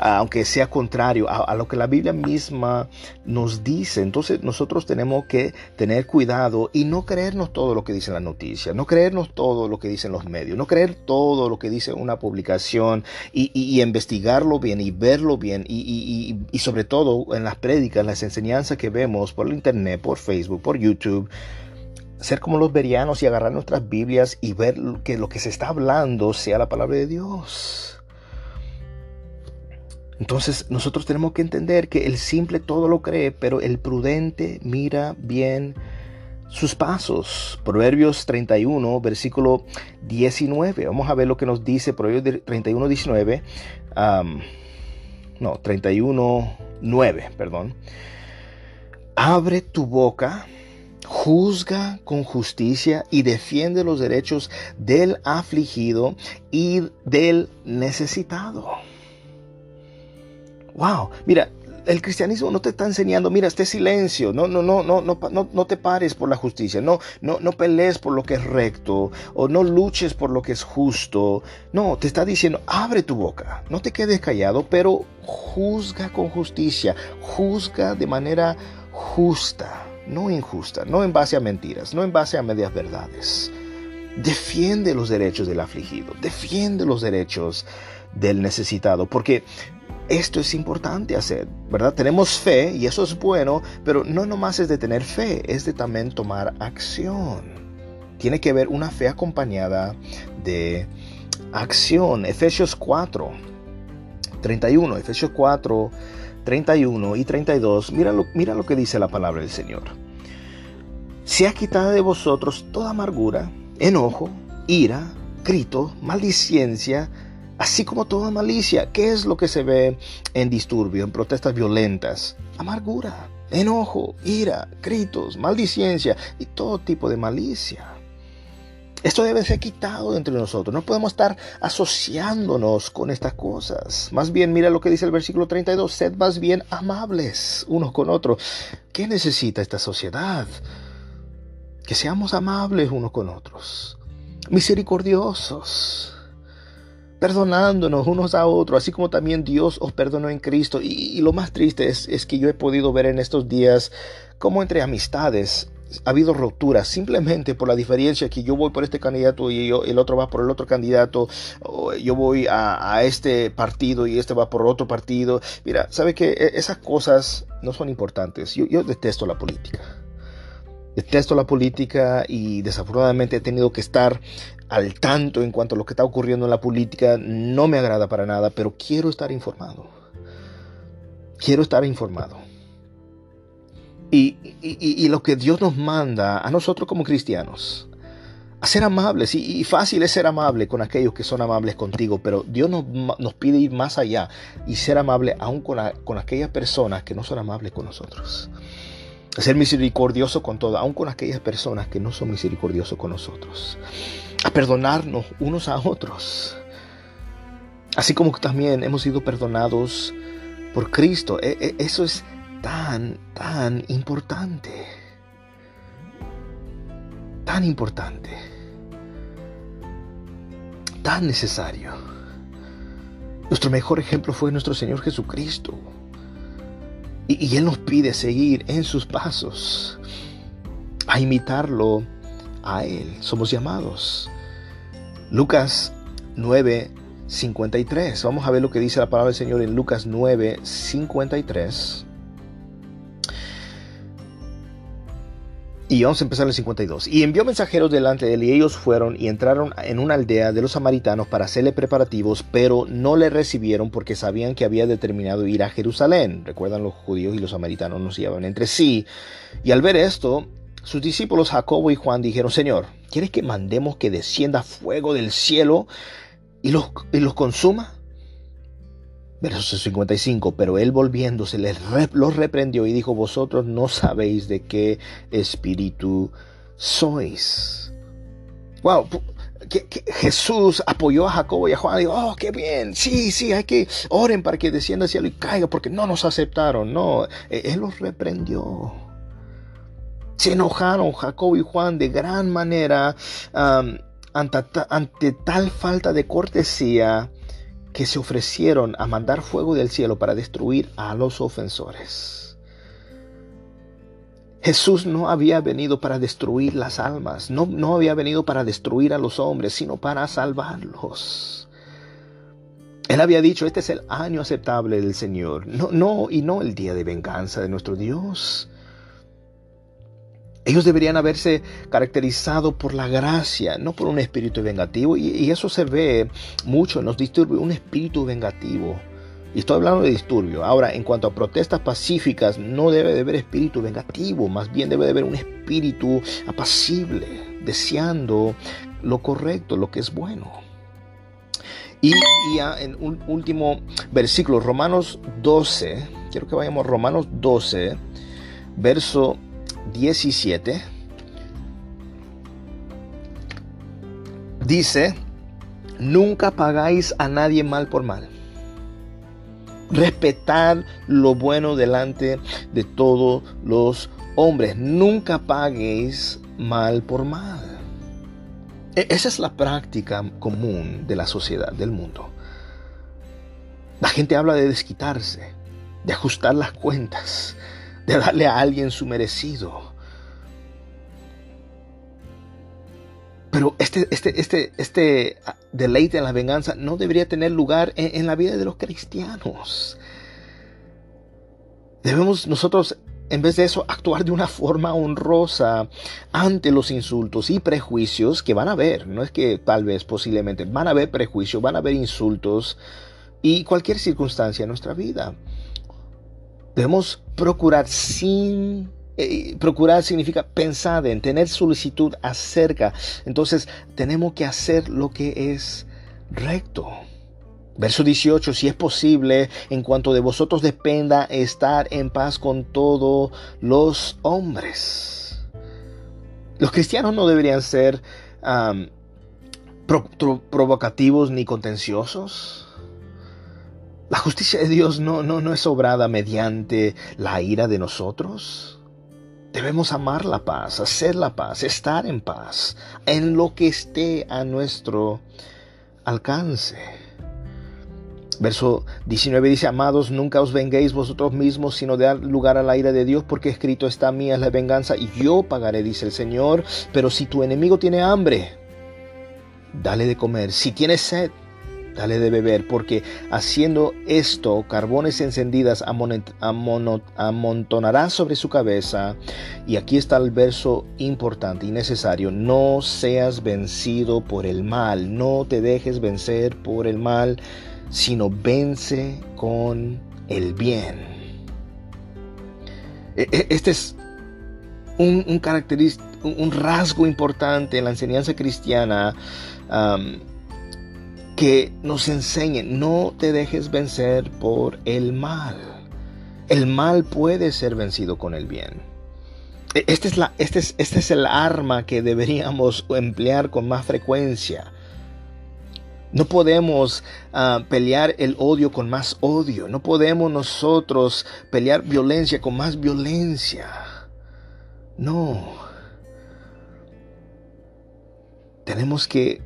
aunque sea contrario a, lo que la Biblia misma nos dice. Entonces nosotros tenemos que tener cuidado y no creernos todo lo que dicen las noticias, no creernos todo lo que dicen los medios, no creer todo lo que dice una publicación y, investigarlo bien y verlo bien y, sobre todo en las prédicas, las enseñanzas que vemos por el internet, por Facebook, por YouTube ser como los verianos y agarrar nuestras Biblias y ver que lo que se está hablando sea la palabra de Dios. Entonces nosotros tenemos que entender que el simple todo lo cree, pero el prudente mira bien sus pasos. Proverbios 31, versículo 19. Vamos a ver lo que nos dice Proverbios 31, 19. no, 31, 9, perdón. Abre tu boca, juzga con justicia y defiende los derechos del afligido y del necesitado. Wow, mira, el cristianismo no te está enseñando, mira, este silencio, no, no, no, no, no, no, te pares por la justicia, no, no, no pelees por lo que es recto, o no luches por lo que es justo. No, te está diciendo, abre tu boca, no te quedes callado, pero juzga con justicia, juzga de manera justa, no injusta, no en base a mentiras, no en base a medias verdades. Defiende los derechos del afligido, defiende los derechos del necesitado, porque esto es importante hacer, ¿verdad? Tenemos fe y eso es bueno, pero no nomás es de tener fe, es de también tomar acción. Tiene que haber una fe acompañada de acción. Efesios 4, 31, Efesios 4, 31 y 32, mira lo, mira lo que dice la palabra del Señor. Sea quitada de vosotros toda amargura, enojo, ira, grito, maldiciencia, así como toda malicia. ¿Qué es lo que se ve en disturbio, en protestas violentas? Amargura, enojo, ira, gritos, maldiciencia y todo tipo de malicia. Esto debe ser quitado entre nosotros. No podemos estar asociándonos con estas cosas. Más bien, mira lo que dice el versículo 32. Sed más bien amables unos con otros. ¿Qué necesita esta sociedad? Que seamos amables unos con otros. Misericordiosos perdonándonos unos a otros, así como también Dios os perdonó en Cristo. Y, lo más triste es, es, que yo he podido ver en estos días como entre amistades ha habido rupturas simplemente por la diferencia que yo voy por este candidato y el otro va por el otro candidato, yo voy a, este partido y este va por otro partido. Mira, ¿sabe que Esas cosas no son importantes. Yo detesto la política. Detesto la política y desafortunadamente he tenido que estar al tanto en cuanto a lo que está ocurriendo en la política. No me agrada para nada, pero quiero estar informado. Quiero estar informado. Y, lo que Dios nos manda a nosotros como cristianos, a ser amables. Y, fácil es ser amable con aquellos que son amables contigo, pero Dios nos, nos pide ir más allá y ser amable aún con, con aquellas personas que no son amables con nosotros. Ser misericordioso con todo, aún con aquellas personas que no son misericordiosos con nosotros. A perdonarnos unos a otros. Así como también hemos sido perdonados por Cristo. E, e, eso es tan, tan importante. Tan importante. Tan necesario. Nuestro mejor ejemplo fue nuestro Señor Jesucristo. Y, Él nos pide seguir en sus pasos, a imitarlo a Él. Somos llamados. Lucas 9, 53. Vamos a ver lo que dice la palabra del Señor en Lucas 9, 53. Y vamos a empezar el 52. Y envió mensajeros delante de él y ellos fueron y entraron en una aldea de los samaritanos para hacerle preparativos, pero no le recibieron porque sabían que había determinado ir a Jerusalén. Recuerdan los judíos y los samaritanos nos llevan entre sí. Y al ver esto, sus discípulos Jacobo y Juan dijeron, Señor, ¿quieres que mandemos que descienda fuego del cielo y los, y los consuma? Verso 55, pero él volviéndose les los reprendió y dijo, vosotros no sabéis de qué espíritu sois. Wow, que, Jesús apoyó a Jacobo y a Juan y dijo, oh, qué bien, sí, sí, hay que oren para que descienda al cielo y caiga porque no nos aceptaron. No, e, él los reprendió. Se enojaron Jacobo y Juan de gran manera ante tal falta de cortesía que se ofrecieron a mandar fuego del cielo para destruir a los ofensores. Jesús no había venido para destruir las almas, no, no había venido para destruir a los hombres, sino para salvarlos. Él había dicho, este es el año aceptable del Señor, no, no, y no el día de venganza de nuestro Dios. Ellos deberían haberse caracterizado por la gracia, no por un espíritu vengativo. Y, eso se ve mucho en los disturbios, un espíritu vengativo. Y estoy hablando de disturbio. Ahora, en cuanto a protestas pacíficas, no debe de haber espíritu vengativo, más bien debe de haber un espíritu apacible, deseando lo correcto, lo que es bueno. Y ya en un último versículo, Romanos 12, quiero que vayamos Romanos 12, verso 17 dice, nunca pagáis a nadie mal por mal. Respetad lo bueno delante de todos los hombres. Nunca paguéis mal por mal. E-, esa es la práctica común de la sociedad, del mundo. La gente habla de desquitarse, de ajustar las cuentas, de darle a alguien su merecido. Pero este, este, este, este deleite en la venganza no debería tener lugar en, la vida de los cristianos. Debemos nosotros, en vez de eso, actuar de una forma honrosa ante los insultos y prejuicios que van a haber. No es que tal vez, posiblemente, van a haber prejuicios, van a haber insultos y cualquier circunstancia en nuestra vida. Debemos procurar sin eh, procurar significa pensar en, tener solicitud acerca. Entonces tenemos que hacer lo que es recto. Verso 18, si es posible, en cuanto de vosotros dependa, estar en paz con todos los hombres. Los cristianos no deberían ser provocativos ni contenciosos. La justicia de Dios no, no, no es obrada mediante la ira de nosotros. Debemos amar la paz, hacer la paz, estar en paz, en lo que esté a nuestro alcance. Verso 19 dice, amados, nunca os venguéis vosotros mismos, sino de dar lugar a la ira de Dios, porque escrito está mía es la venganza y yo pagaré, dice el Señor. Pero si tu enemigo tiene hambre, dale de comer. Si tiene sed, dale de beber, porque haciendo esto, carbones encendidas amontonará sobre su cabeza. Y aquí está el verso importante y necesario. No seas vencido por el mal, no te dejes vencer por el mal, sino vence con el bien. E, e, este es un, un, un rasgo importante en la enseñanza cristiana que nos enseñe, no te dejes vencer por el mal. El mal puede ser vencido con el bien. E, este es, la, este es, este es el arma que deberíamos emplear con más frecuencia. No podemos uh, pelear el odio con más odio. No podemos nosotros pelear violencia con más violencia. No. Tenemos que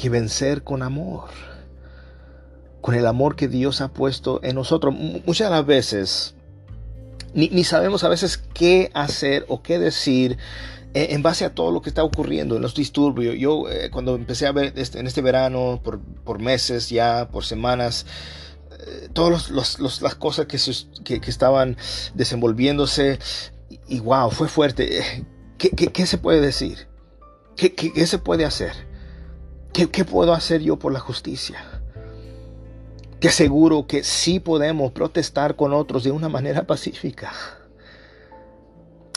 que vencer con amor, con el amor que Dios ha puesto en nosotros. Muchas las veces ni, sabemos a veces qué hacer o qué decir eh, en base a todo lo que está ocurriendo en los disturbios. Yo eh, cuando empecé a ver este, en este verano, por, meses ya, por semanas, eh, todas las cosas que, estaban desenvolviéndose, y, wow, fue fuerte. ¿Qué, se puede decir? ¿Qué, qué se puede hacer? ¿Qué, puedo hacer yo por la justicia? Te aseguro que sí podemos protestar con otros de una manera pacífica.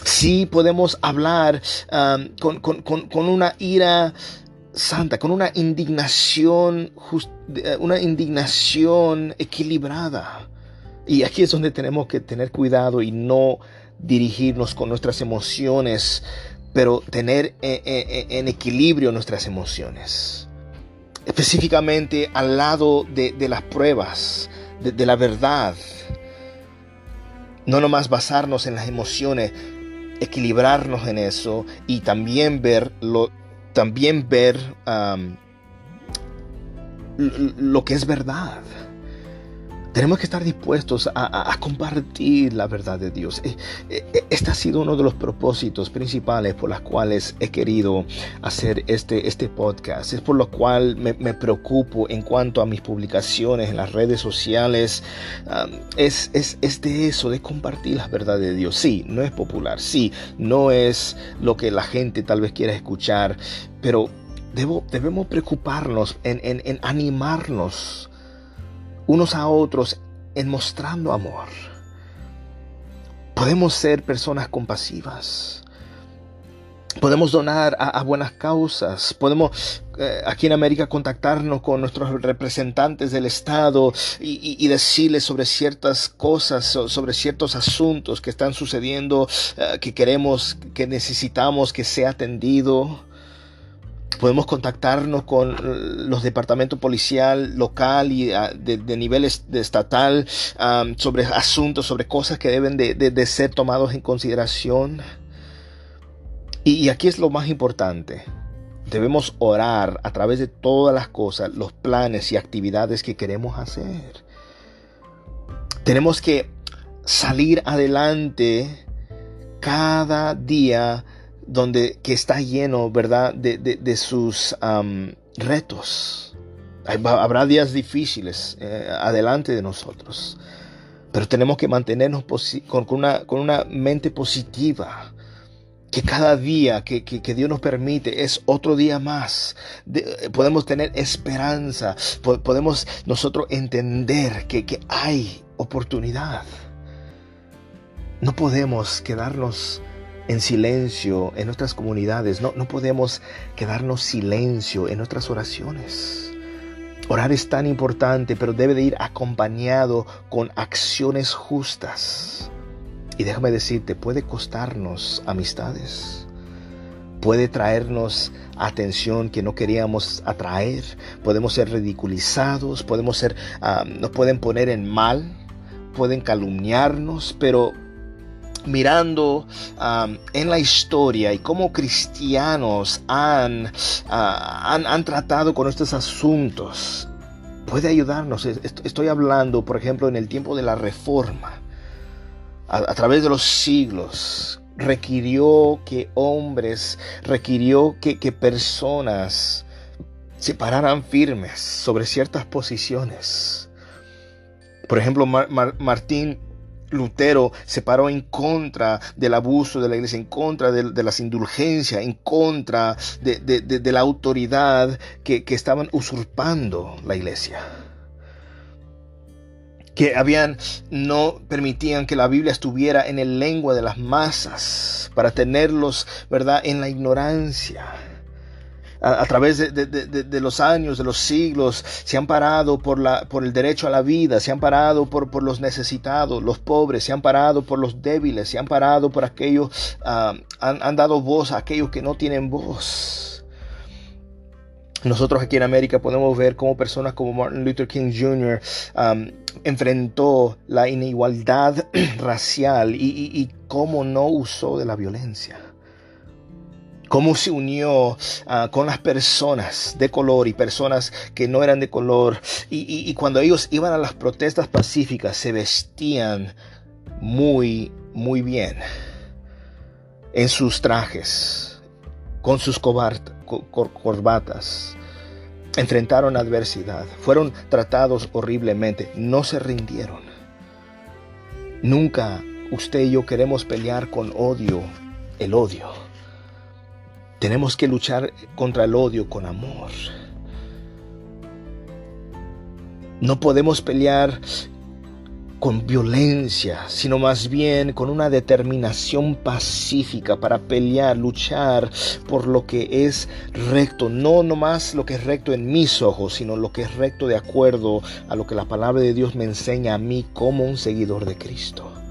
Sí podemos hablar um, con, una ira santa, con una indignación, eh, una indignación equilibrada. Y aquí es donde tenemos que tener cuidado y no dirigirnos con nuestras emociones pero tener eh, eh, eh, en equilibrio nuestras emociones. Específicamente al lado de, las pruebas, de, la verdad. No nomás basarnos en las emociones, equilibrarnos en eso y también ver también ver lo que es verdad. Tenemos que estar dispuestos a, compartir la verdad de Dios. Eh, eh, este ha sido uno de los propósitos principales por los cuales he querido hacer este, este podcast. Es por lo cual me, preocupo en cuanto a mis publicaciones en las redes sociales. es, es, es de eso, de compartir la verdad de Dios. Sí, no es popular. Sí, no es lo que la gente tal vez quiera escuchar. Pero debo, debemos preocuparnos en, en, en animarnos unos a otros en mostrando amor. Podemos ser personas compasivas. Podemos donar a, buenas causas. Podemos eh, aquí en América contactarnos con nuestros representantes del Estado y, decirles sobre ciertas cosas, sobre ciertos asuntos que están sucediendo, eh, que queremos, que necesitamos que sea atendido. Podemos contactarnos con los departamentos policial local y ah, de, nivel estatal sobre asuntos, sobre cosas que deben de, ser tomados en consideración. Y, aquí es lo más importante. Debemos orar a través de todas las cosas, los planes y actividades que queremos hacer. Tenemos que salir adelante cada día donde que está lleno, ¿verdad?, de, sus retos. Habrá días difíciles eh, adelante de nosotros, pero tenemos que mantenernos con, una, con una mente positiva, que cada día que, Dios nos permite es otro día más. podemos tener esperanza, podemos nosotros entender que, que hay oportunidad. No podemos quedarnos en silencio en nuestras comunidades. No, no podemos quedarnos silencio en nuestras oraciones. Orar es tan importante, pero debe de ir acompañado con acciones justas. Y déjame decirte, puede costarnos amistades. Puede traernos atención que no queríamos atraer. Podemos ser ridiculizados, podemos ser, ah, nos pueden poner en mal, pueden calumniarnos, pero mirando en la historia y cómo cristianos han, han, han, tratado con estos asuntos, puede ayudarnos. Estoy hablando, por ejemplo, en el tiempo de la reforma, a, través de los siglos, requirió que hombres, requirió que, personas se pararan firmes sobre ciertas posiciones. Por ejemplo, Martín Lutero se paró en contra del abuso de la iglesia, en contra de, las indulgencias, en contra de, la autoridad que, que estaban usurpando la iglesia que habían no permitían que la Biblia estuviera en el lengua de las masas para tenerlos, ¿verdad?, en la ignorancia a, través de, los años, de los siglos, se han parado por, la, por el derecho a la vida, se han parado por, por los necesitados, los pobres, se han parado por los débiles, se han parado por aquellos, ah, han, dado voz a aquellos que no tienen voz. Nosotros aquí en América podemos ver cómo personas como Martin Luther King Jr. enfrentó la inigualdad *clears throat* racial y, y cómo no usó de la violencia cómo se unió ah, con las personas de color y personas que no eran de color. Y, cuando ellos iban a las protestas pacíficas se vestían muy, muy bien en sus trajes, con sus corbatas. Enfrentaron adversidad, fueron tratados horriblemente, no se rindieron. Nunca usted y yo queremos pelear con odio, el odio. Tenemos que luchar contra el odio con amor. No podemos pelear con violencia, sino más bien con una determinación pacífica para pelear, luchar por lo que es recto, no nomás lo que es recto en mis ojos, sino lo que es recto de acuerdo a lo que la palabra de Dios me enseña a mí como un seguidor de Cristo.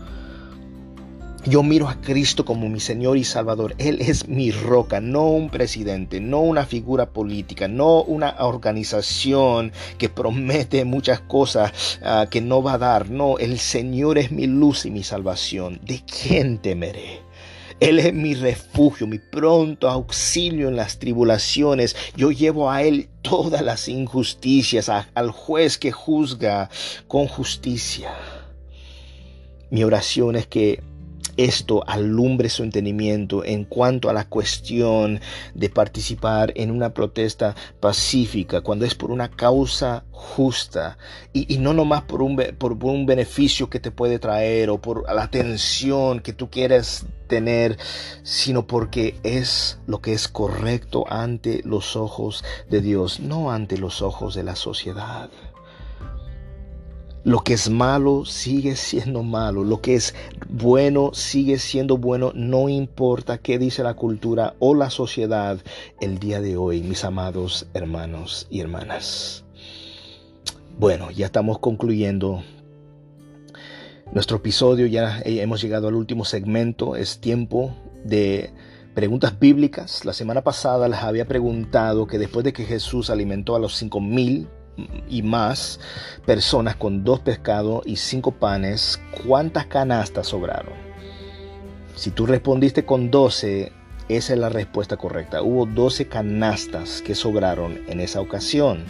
Yo miro a Cristo como mi Señor y Salvador. Él es mi roca, no un presidente, no una figura política, no una organización que promete muchas cosas ah, que no va a dar. No, el Señor es mi luz y mi salvación. ¿De quién temeré? Él es mi refugio, mi pronto auxilio en las tribulaciones. Yo llevo a Él todas las injusticias, al juez que juzga con justicia. Mi oración es que esto alumbre su entendimiento en cuanto a la cuestión de participar en una protesta pacífica, cuando es por una causa justa y, no nomás por un, por un beneficio que te puede traer o por la atención que tú quieres tener, sino porque es lo que es correcto ante los ojos de Dios, no ante los ojos de la sociedad. Lo que es malo sigue siendo malo, lo que es bueno sigue siendo bueno, no importa qué dice la cultura o la sociedad el día de hoy, mis amados hermanos y hermanas. Bueno, ya estamos concluyendo nuestro episodio, ya hemos llegado al último segmento, es tiempo de preguntas bíblicas. La semana pasada les había preguntado que después de que Jesús alimentó a los cinco mil y más personas con dos pescados y cinco panes, ¿cuántas canastas sobraron? Si tú respondiste con 12, esa es la respuesta correcta. Hubo 12 canastas que sobraron en esa ocasión.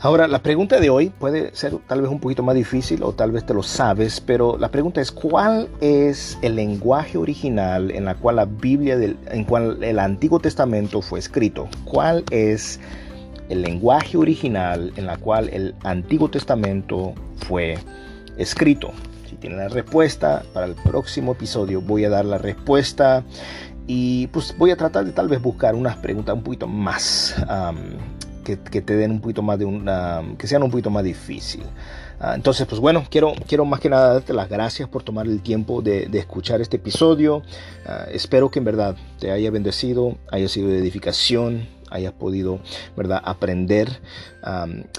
Ahora, la pregunta de hoy puede ser tal vez un poquito más difícil o tal vez te lo sabes, pero la pregunta es ¿cuál es el lenguaje original en la cual la Biblia, en cual el Antiguo Testamento fue escrito? ¿Cuál es el lenguaje original en la cual el Antiguo Testamento fue escrito. Si tienen la respuesta, para el próximo episodio voy a dar la respuesta y pues voy a tratar de tal vez buscar unas preguntas un poquito más que, te den un poquito más de una, que sean un poquito más difícil. Ah, entonces, pues bueno, quiero, quiero más que nada darte las gracias por tomar el tiempo de, escuchar este episodio. Ah, espero que en verdad te haya bendecido, haya sido de edificación hayas podido, ¿verdad?, aprender.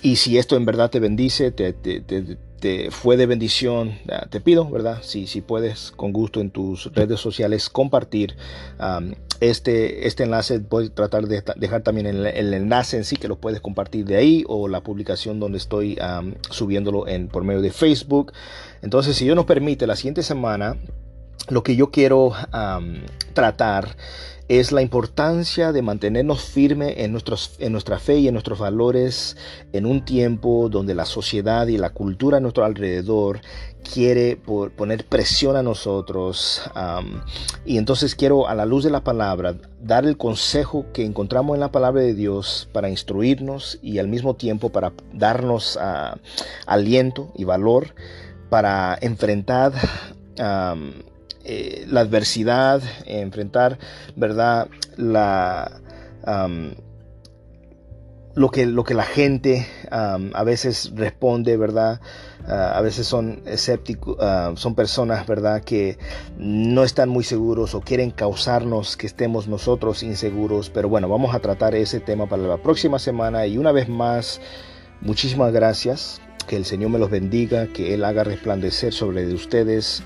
y si esto en verdad te bendice, te, fue de bendición, ah, te pido, ¿verdad? Si, si puedes, con gusto en tus redes sociales, compartir este, este enlace. Voy a tratar de dejar también el, enlace en sí, que lo puedes compartir de ahí, o la publicación donde estoy subiéndolo en, por medio de Facebook. Entonces, si Dios nos permite, la siguiente semana lo que yo quiero tratar es la importancia de mantenernos firmes en, en nuestra fe y en nuestros valores en un tiempo donde la sociedad y la cultura a nuestro alrededor quiere poner presión a nosotros. y entonces quiero, a la luz de la palabra, dar el consejo que encontramos en la palabra de Dios para instruirnos y al mismo tiempo para darnos ah, aliento y valor para enfrentar eh, la adversidad, enfrentar, ¿verdad? La, lo, que, lo que la gente a veces responde, ¿verdad? Ah, a veces son escépticos, ah, son personas, ¿verdad? Que no están muy seguros o quieren causarnos que estemos nosotros inseguros. Pero bueno, vamos a tratar ese tema para la próxima semana. Y una vez más, muchísimas gracias. Que el Señor me los bendiga, que Él haga resplandecer sobre ustedes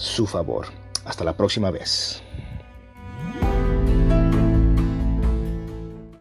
su favor. Hasta la próxima vez.